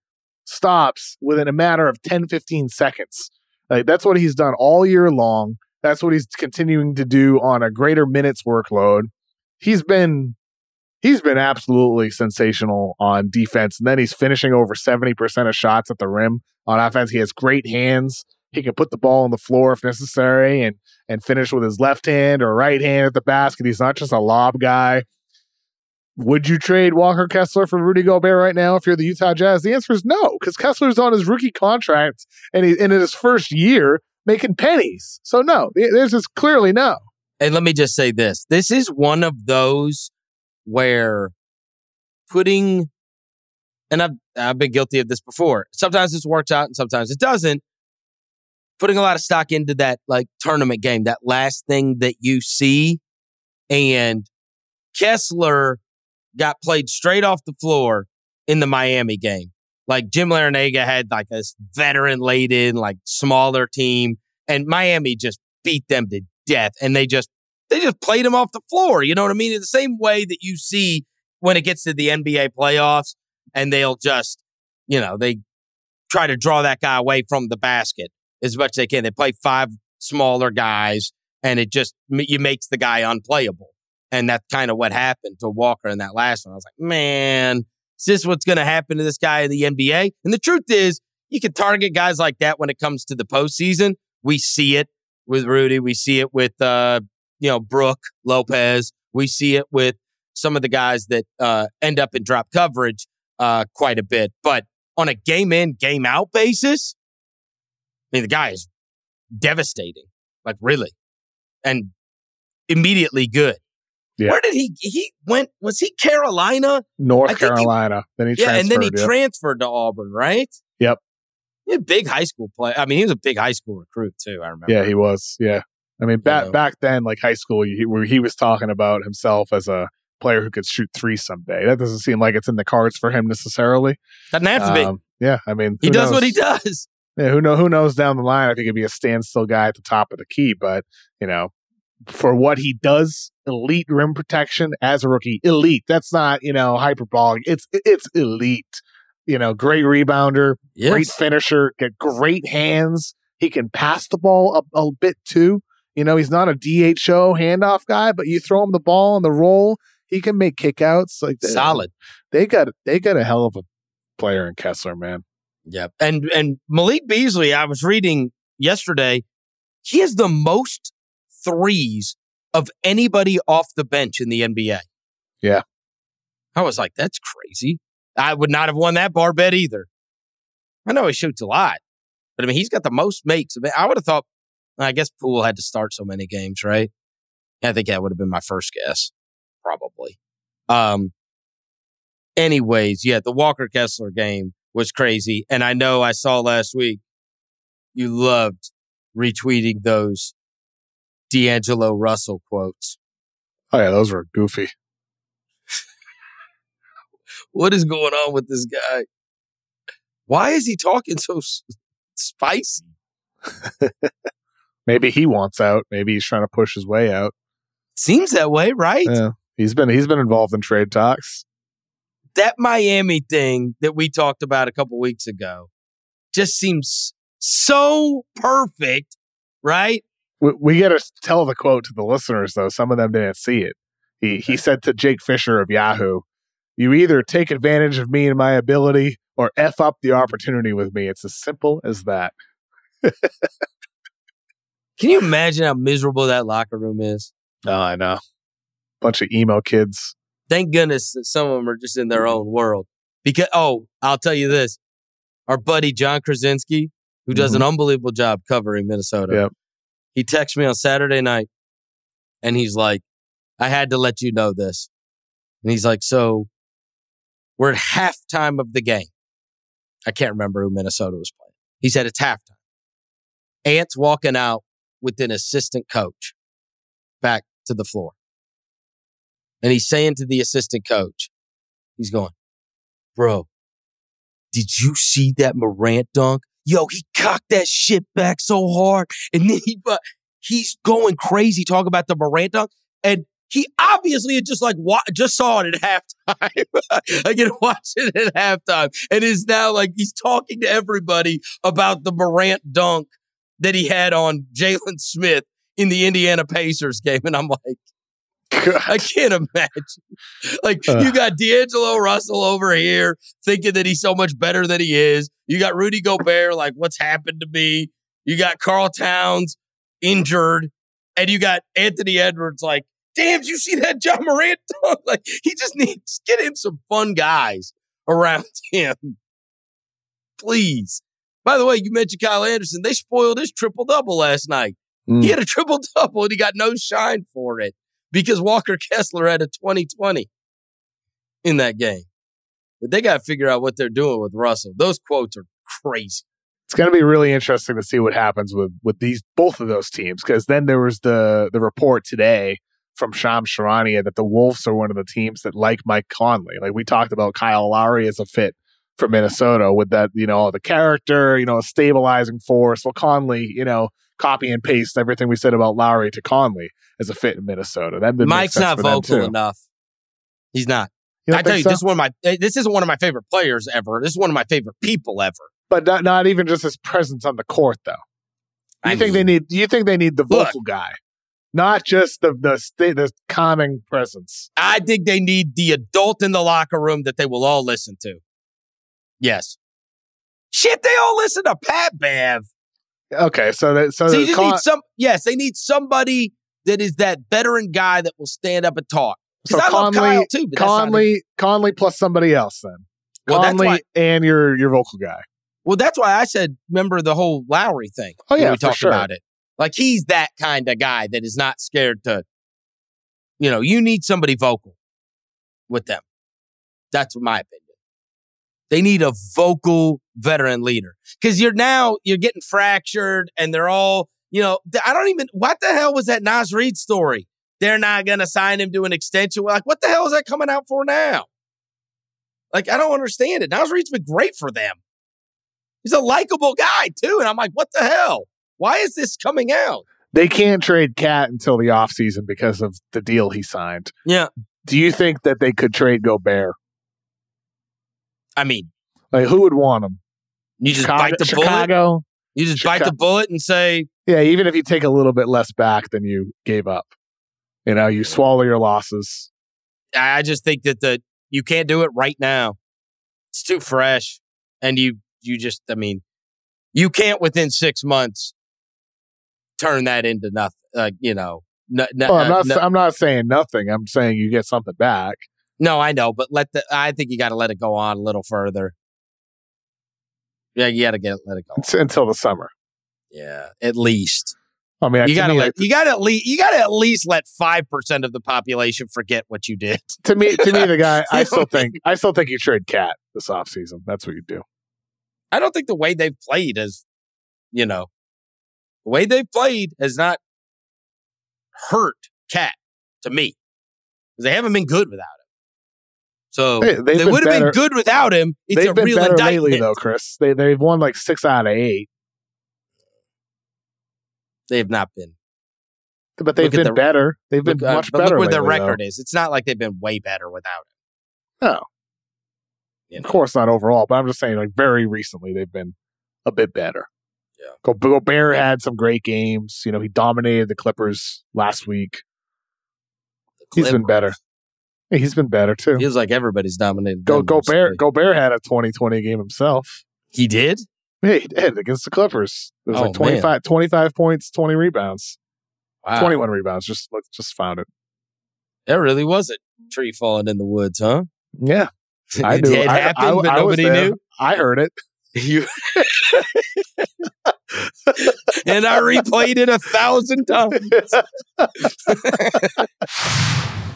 stops within a matter of 10, 15 seconds. Like that's what he's done all year long. That's what he's continuing to do on a greater minutes workload. He's been he's been absolutely sensational on defense. And then he's finishing over 70% of shots at the rim on offense. He has great hands. He can put the ball on the floor if necessary and and finish with his left hand or right hand at the basket. He's not just a lob guy. Would you trade Walker Kessler for Rudy Gobert right now if you're the Utah Jazz? The answer is no, because Kessler's on his rookie contract and he in his first year making pennies. So no, there's just clearly no. And let me just say this this is one of those where putting, and I've, I've been guilty of this before. Sometimes this works out and sometimes it doesn't. Putting a lot of stock into that like tournament game, that last thing that you see. And Kessler got played straight off the floor in the Miami game. Like Jim Larranaga had like this veteran laden, like smaller team, and Miami just beat them to death. And they just they just played him off the floor. You know what I mean? In the same way that you see when it gets to the NBA playoffs, and they'll just, you know, they try to draw that guy away from the basket as much as they can. They play five smaller guys, and it just it makes the guy unplayable. And that's kind of what happened to Walker in that last one. I was like, man, is this what's going to happen to this guy in the NBA? And the truth is, you can target guys like that when it comes to the postseason. We see it with Rudy. We see it with, uh, you know, Brook Lopez. We see it with some of the guys that uh, end up in drop coverage uh, quite a bit. But on a game in, game out basis, I mean, the guy is devastating, like really, and immediately good. Yeah. Where did he? He went. Was he Carolina? North think he- Carolina. then he yeah, and then he transferred, yeah. transferred to Auburn, right? Yep. He a big high school play. I mean, he was a big high school recruit too. I remember. Yeah, he was. Yeah, I mean, back know. back then, like high school, he, where he was talking about himself as a player who could shoot three someday. That doesn't seem like it's in the cards for him necessarily. doesn't have to be. Um, yeah, I mean, he does what he does. Yeah, who know who knows down the line? I think he'd be a standstill guy at the top of the key, but you know, for what he does, elite rim protection as a rookie. Elite. That's not, you know, hyperbolic. It's it's elite. You know, great rebounder, Yes. great finisher, get great hands. He can pass the ball a, a bit too. You know, he's not a DHO handoff guy, but you throw him the ball on the roll, he can make kickouts. Like they- Solid. They got they got a hell of a player in Kessler, man. Yep. And and Malik Beasley, I was reading yesterday, he has the most threes of anybody off the bench in the NBA. Yeah. I was like, that's crazy. I would not have won that bar bet either. I know he shoots a lot, but I mean, he's got the most makes of it. I would have thought, I guess Poole had to start so many games, right? I think that would have been my first guess, probably. Um, anyways, yeah, the Walker Kessler game was crazy. And I know I saw last week you loved retweeting those D'Angelo Russell quotes. Oh yeah, those were goofy. What is going on with this guy? Why is he talking so s- spicy? Maybe he wants out. Maybe he's trying to push his way out. Seems that way, right? Yeah. He's been he's been involved in trade talks. That Miami thing that we talked about a couple weeks ago just seems so perfect, right? We, we got to tell the quote to the listeners though. Some of them didn't see it. He he said to Jake Fisher of Yahoo, "You either take advantage of me and my ability, or f up the opportunity with me. It's as simple as that." Can you imagine how miserable that locker room is? Oh, I know. Bunch of emo kids. Thank goodness that some of them are just in their own world. Because, oh, I'll tell you this our buddy Jon Krawczynski, who does an mm-hmm. unbelievable job covering Minnesota, Yep. He texts me on Saturday night and he's like, I had to let you know this. And he's like, So we're at halftime of the game. I can't remember who Minnesota was playing. He said it's halftime. Ant's walking out with an assistant coach back to the floor. And he's saying to the assistant coach, he's going, Bro, did you see that Morant dunk? Yo, he cocked that shit back so hard. And then he, but he's going crazy talking about the Morant dunk. And he obviously had just like wa- just saw it at halftime. Again, watched it at halftime, and is now like he's talking to everybody about the Morant dunk that he had on Jalen Smith in the Indiana Pacers game. And I'm like, I can't imagine. Like Ugh. you got D'Angelo Russell over here thinking that he's so much better than he is. You got Rudy Gobert, like what's happened to me? You got Karl Towns injured, and you got Anthony Edwards, like, damn, did you see that Ja Morant dunk? Like he just needs get him some fun guys around him. Please. By the way, you mentioned Kyle Anderson. They spoiled his triple double last night. Mm. He had a triple double and he got no shine for it because Walker Kessler had a 2020 in that game. But they got to figure out what they're doing with Russell. Those quotes are crazy. it's going to be really interesting to see what happens with with these both of those teams because then there was the the report today from Shams Charania that the Wolves are one of the teams that like Mike Conley. Like we talked about Kyle Lowry as a fit for Minnesota with that, you know, the character, you know, a stabilizing force. Well, Conley, you know, copy and paste everything we said about Lowry to Conley as a fit in Minnesota. That Mike's not vocal enough. He's not. I tell you, so? this is one of my. eh, This isn't one of my favorite players ever. This is one of my favorite people ever. but not, not even just his presence on the court, though. You I think they need? You think they need the Look. vocal guy, not just the the the calming presence? I think they need the adult in the locker room that they will all listen to. Yes. Shit, they all listen to Pat Bev. Okay, so that so, So you just need some. Yes, they need somebody that is that veteran guy that will stand up and talk. so Because I love Conley, Kyle too. But that's not it. Conley, Conley plus somebody else then. Well, Conley why- and your your vocal guy. Well, that's why I said remember the whole Lowry thing. Oh, yeah, we talked sure. about it. Like he's that kind of guy that is not scared to. You know, you need somebody vocal with them. That's my opinion. They need a vocal veteran leader because you're now you're getting fractured and they're all you know. I don't even what the hell was that Naz Reid story? They're not going to sign him to an extension. Like what the hell is that coming out for now? Like I don't understand it. Naz Reid's been great for them. He's a likable guy too, and I'm like, what the hell? Why is this coming out? They can't trade KAT until the offseason because of the deal he signed. Yeah. Do you think that they could trade Gobert? I mean, Like, who would want him? you just Chicago, bite the bullet. You just bite the bullet and say, Yeah, even if you take a little bit less back than you gave up, you know, you swallow your losses. I just think that the you can't do it right now. It's too fresh, and you you just I mean, you can't within six months turn that into nothing. Like you know, no, no, Well, I'm uh, not. no, I'm not saying nothing. I'm saying you get something back. No, I know, but let the I think you got to let it go on a little further. Yeah, you got to get let it go. on. It's until the summer. Yeah, at least I mean, you got to let you got to at least you got to at least let five percent of the population forget what you did. to me, to me, the guy. I still think. I still think you trade KAT this offseason. That's what you do. I don't think the way they've played is, you know, the way they've played has not hurt KAT to me. 'Cause They haven't been good without him. So Hey, they've they been would have been good without him. It's They've a been real better indictment. lately, though, Chris. They they've won like six out of eight, They have not been. but they've Look been the- better. They've been Look, uh, much but better. look where their lately, though. record is. It's not like they've been way better without him. No. You Of course, not overall, but I'm just saying, like very recently, they've been a bit better. Yeah. Go Gobert had some great games. You know, he dominated the Clippers last week. The He's been better. He's been better too. Feels like everybody's dominated. Go them Gobert. recently. Gobert had a 20-20 game himself. He did. Yeah, he did against the Clippers. It was Oh, like 25, 25 points, 20 rebounds, Wow. 21 rebounds. Just look, just found it. That really was a tree falling in the woods, huh? Yeah, I it, knew. It I- happened, I- but I nobody knew. I heard it. You and I replayed it a thousand times.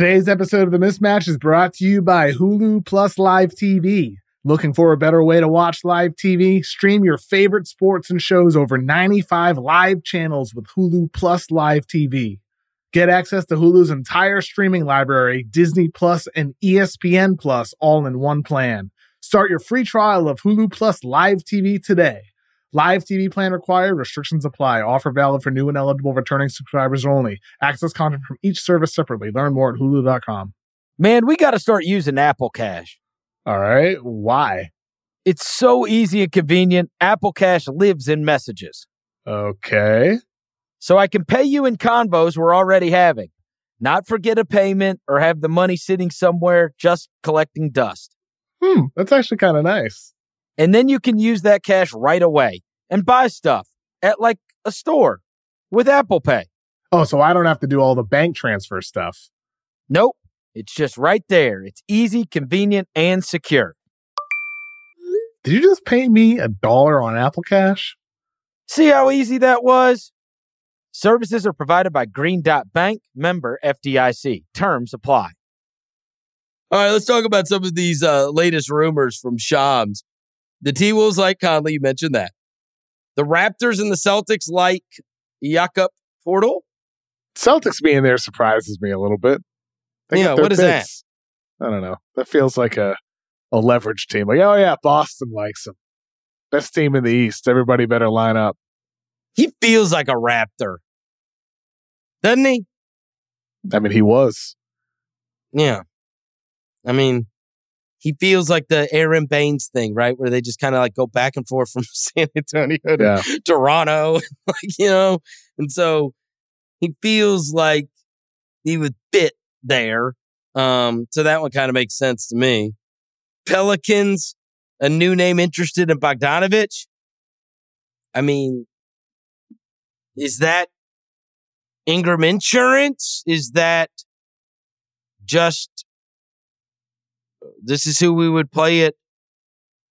Today's episode of The Mismatch is brought to you by Hulu Plus Live TV. Looking for a better way to watch live TV? Stream your favorite sports and shows over 95 live channels with Hulu Plus Live TV. Get access to Hulu's entire streaming library, Disney Plus and ESPN Plus all in one plan. Start your free trial of Hulu Plus Live TV today. Live TV plan required, restrictions apply. Offer valid for new and eligible returning subscribers only. Access content from each service separately. Learn more at hulu.com. Man, we got to start using Apple Cash. All right. Why? It's so easy and convenient. Apple Cash lives in messages. Okay. So I can pay you in convos we're already having, not forget a payment or have the money sitting somewhere just collecting dust. Hmm. That's actually kind of nice. And then you can use that cash right away and buy stuff at like a store with Apple Pay. Oh, so I don't have to do all the bank transfer stuff. Nope. It's just right there. It's easy, convenient, and secure. Did you just pay me a dollar on Apple Cash? See how easy that was? Services are provided by Green Dot Bank, member FDIC. Terms apply. All right, let's talk about some of these uh, latest rumors from Shams. The T Wolves like Conley, you mentioned that. The Raptors and the Celtics like Jakob Poeltl. Celtics being there surprises me a little bit. Yeah, got their what is that? I don't know. That feels like a, a leverage team. Like, oh yeah, Boston likes him. Best team in the East. Everybody better line up. He feels like a Raptor, doesn't he? I mean, he was. Yeah. I mean, he feels like the Aron Baynes thing, right? Where they just kind of like go back and forth from San Antonio to Yeah. Toronto, like you know, and so he feels like he would fit there. Um, so that one kind of makes sense to me. Pelicans, a new name interested in Bogdanovic. I mean, is that Ingram Insurance? Is that just this is who we would play it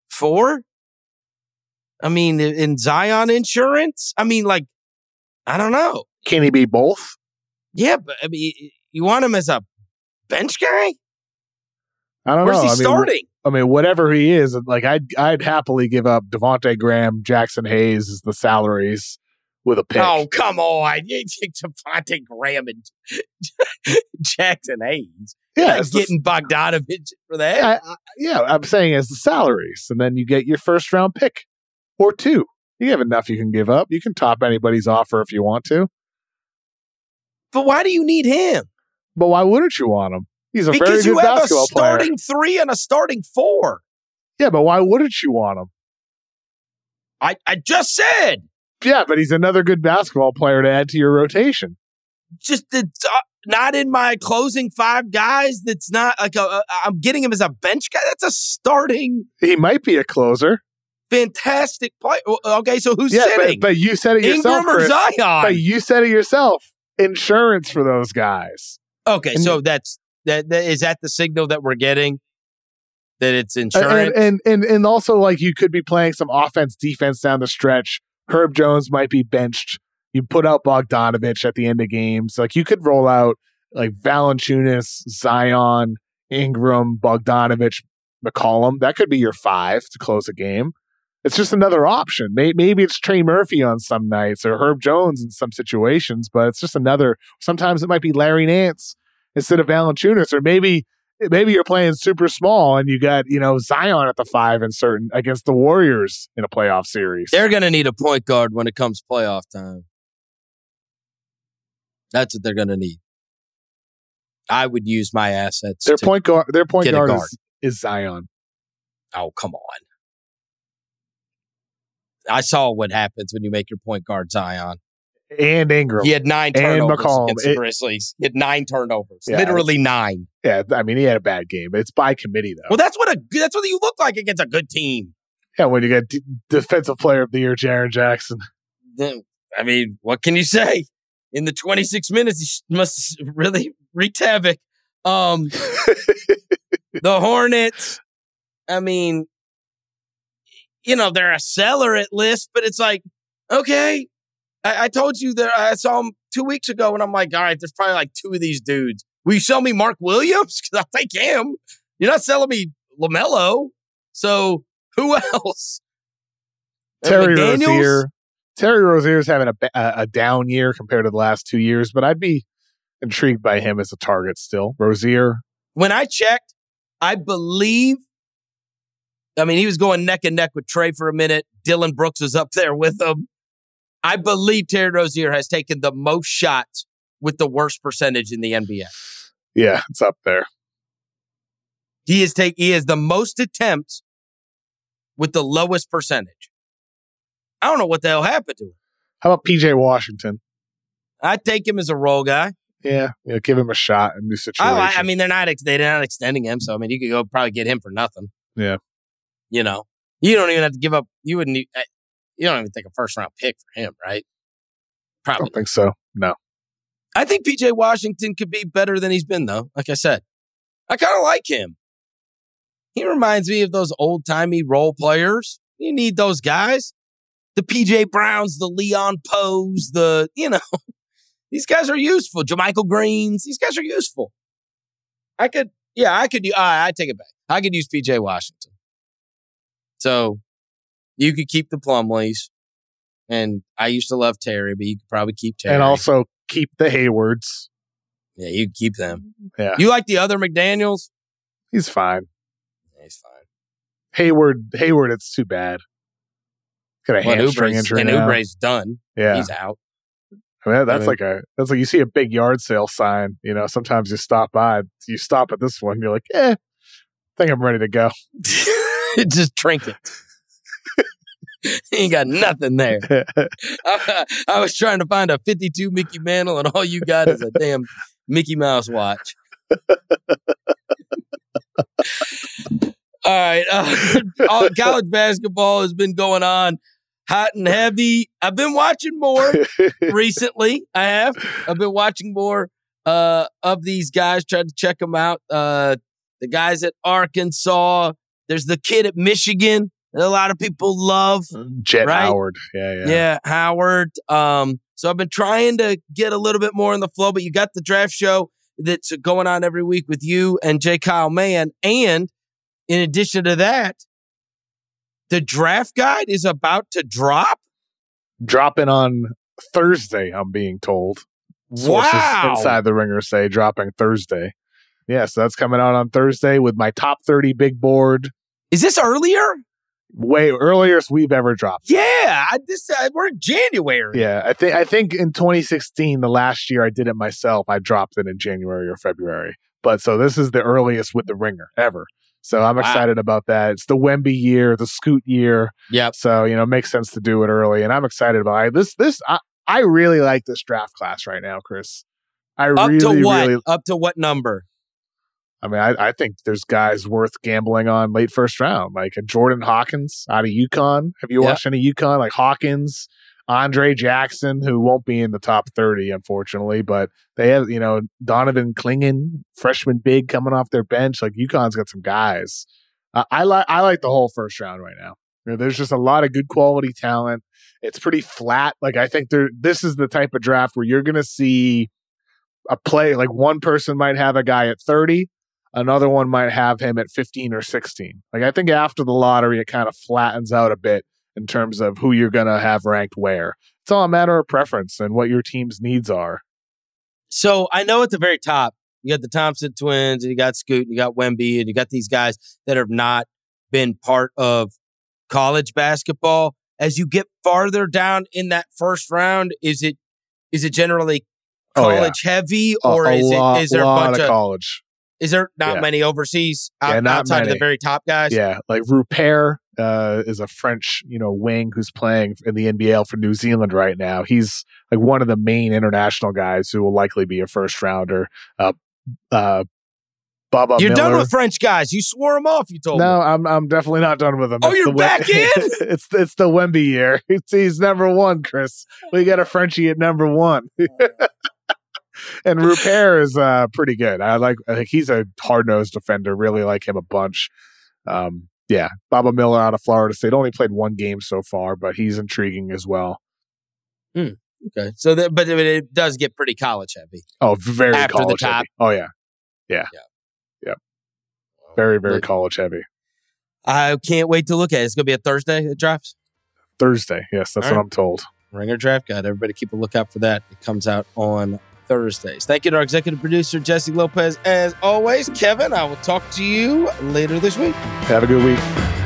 for? I mean, in Zion Insurance? I mean, like, I don't know. Can he be both? Yeah, but I mean, you want him as a bench guy? I don't Where's know. he I mean, starting? I mean, whatever he is, like I'd I'd happily give up Devonte Graham, Jaxson Hayes as the salaries with a pick. Oh, come on. You take Devontae Graham and Jaxson Hayes. yeah, Yeah, it's the- getting Bogdanovic for that. yeah, I- I- yeah. I'm saying as the salaries, and then you get your first round pick or two. You have enough you can give up. You can top anybody's offer if you want to. But why do you need him? But why wouldn't you want him? He's a very Because good you have a basketball player. starting three and a starting four. Yeah, but why wouldn't you want him? I, I just said. Yeah, but he's another good basketball player to add to your rotation. Just it's, uh, not in my closing five guys. That's not like a, a, I'm getting him as a bench guy. That's a starting He might be a closer. fantastic play. Okay, so who's yeah, but, sitting? but you said it yourself. Ingram or Chris. Zion? But you said it yourself. Insurance for those guys. Okay, And- so that's that, that is that the signal that we're getting that it's And, insurance. and and and also like you could be playing some offense defense down the stretch. Herb Jones might be benched. You put out Bogdanovic at the end of games. Like you could roll out like Valanciunas, Zion, Ingram, Bogdanovic, McCollum. That could be your five to close a game. It's just another option. Maybe it's Trey Murphy on some nights or Herb Jones in some situations, but it's just another. Sometimes it might be Larry Nance instead of Valanciunas, or maybe maybe you're playing super small and you got you know Zion at the five in certain against the Warriors in a playoff series. they're going to need a point guard when it comes playoff time. That's what they're going to need. I would use my assets. Their point guard, their point guard, guard. Is, is Zion. oh, come on. I saw what happens when you make your point guard Zion. And Ingram. He had nine turnovers against the It- Grizzlies. He had nine turnovers, Yeah. literally nine. Yeah, I mean he had a bad game. It's by committee though. Well, that's what a that's what you look like against a good team. yeah, when you get D- defensive player of the year, Jaren Jackson. I mean, what can you say? In the 26 minutes, he must really wreaked havoc. Um, the Hornets, I mean, you know, they're a seller at list, but it's like, okay, I, I told you that I saw him two weeks ago, and I'm like, all right, there's probably like two of these dudes. Will you sell me Mark Williams? Because I'll take him. You're not selling me LaMelo. So who else? Uh, Terry Rozier. Terry Rozier's having a, a a down year compared to the last two years, but I'd be intrigued by him as a target still. Rozier, when I checked, I believe. I mean, he was going neck and neck with Trey for a minute. Dillon Brooks was up there with him. I believe Terry Rozier has taken the most shots with the worst percentage in the NBA. yeah, it's up there. He is take he has the most attempts with the lowest percentage. I don't know what the hell happened to him. How about PJ Washington? I take him as a role guy. Yeah, you know, give him a shot in new situation. Oh, I, I mean, they're not they're not extending him, so I mean, you could go probably get him for nothing. Yeah. you know, you don't even have to give up. You wouldn't. Uh, You don't even think a first round pick for him, right? I Probably. don't think so. No. I think PJ Washington could be better than he's been, though. Like I said, I kind of like him. He reminds me of those old timey role players. You need those guys. The PJ Browns, the Leon Powes, the, you know, these guys are useful. JaMychal Greens, these guys are useful. I could, yeah, I could, I, I take it back. I could use PJ Washington. So you could keep the Plumlees. And I used to love Terry, but you could probably keep Terry. And also keep the Haywards. Yeah, you keep them. Yeah. You like the other McDaniels? He's fine. Yeah, he's fine. Hayward, Hayward, it's too bad. Got a Well, hamstring Oubre's, injury and now. Oubre's done. yeah, He's out. I mean, that's mean- like a that's like you see a big yard sale sign. You know, sometimes you stop by, you stop at this one, you're like, eh, I think I'm ready to go. Just trinket. He ain't got nothing there. I, I was trying to find a 52 Mickey Mantle, and all you got is a damn Mickey Mouse watch. all right. Uh, all- college basketball has been going on hot and heavy. I've been watching more recently. I have. I've been watching more uh, of these guys, tried to check them out. Uh, the guys at Arkansas. There's the kid at Michigan a lot of people love. Jett Right? Howard. Yeah, yeah. Yeah, Howard. Um, so I've been trying to get a little bit more in the flow, but you got the draft show that's going on every week with you and J. Kyle Mann. And in addition to that, the draft guide is about to drop. Dropping on Thursday, I'm being told. Sources Wow. inside the ringer say dropping Thursday. Yeah, so that's coming out on Thursday with my top 30 big board. Is this earlier? Way earliest we've ever dropped. Yeah. I, this uh, we're in January. Yeah, I think I think in 2016, the last year I did it myself, I dropped it in January or February. But so this is the earliest with the ringer ever. So I'm Wow. excited about that. It's the Wemby year, the Scoot year. Yep. So you know, it makes sense to do it early, and I'm excited about it. this. This I, I really like this draft class right now, Chris. I Up really, to what? really. Up to what number? I mean, I, I think there's guys worth gambling on late first round, like a Jordan Hawkins out of UConn. Have you Yeah. watched any UConn? Like Hawkins, Andre Jackson, who won't be in the top 30, unfortunately, but they have, you know, Donovan Clingan, freshman big coming off their bench. Like UConn's got some guys. Uh, I like I like the whole first round right now. You know, there's just a lot of good quality talent. It's pretty flat. Like I think there this is the type of draft where you're gonna see a play like one person might have a guy at 30 another one might have him at 15 or 16. Like I think after the lottery, it kind of flattens out a bit in terms of who you're going to have ranked where. It's all a matter of preference and what your team's needs are. So I know at the very top, you got the Thompson twins, and you got Scoot, and you got Wemby, and you got these guys that have not been part of college basketball. As you get farther down in that first round, is it is it generally Oh, yeah. college heavy, or a is lot, it is there a lot bunch of of college? Is there not Yeah. many overseas out, Yeah, not outside of the very top guys? Yeah, like Rupert uh, is a French, you know, wing who's playing in the NBL for New Zealand right now. He's like one of the main international guys who will likely be a first rounder. Uh, uh, Bubba You're done with French guys. You swore them off. You told me. No, I'm I'm definitely not done with him. Oh, It's you're back in? it's it's the Wemby year. It's, he's number one, Chris. We got a Frenchie at number one. and Rupert is uh, pretty good. I like. I think he's a hard nosed defender. Really like him a bunch. Um, yeah, Baba Miller out of Florida State only played one game so far, but he's intriguing as well. Okay. So, that, but it, does get pretty college heavy. Oh, very After the college top. heavy. Oh yeah, yeah, Yeah. yeah. Very very Look, college heavy. I can't wait to look at it. It's going to be a Thursday. It drops. Thursday. Yes, that's All what right. I'm told. Ringer Draft Guide. Everybody keep a lookout for that. It comes out on Thursdays. Thank you to our executive producer, Jessie Lopez. As always, Kevin, I will talk to you later this week. Have a good week.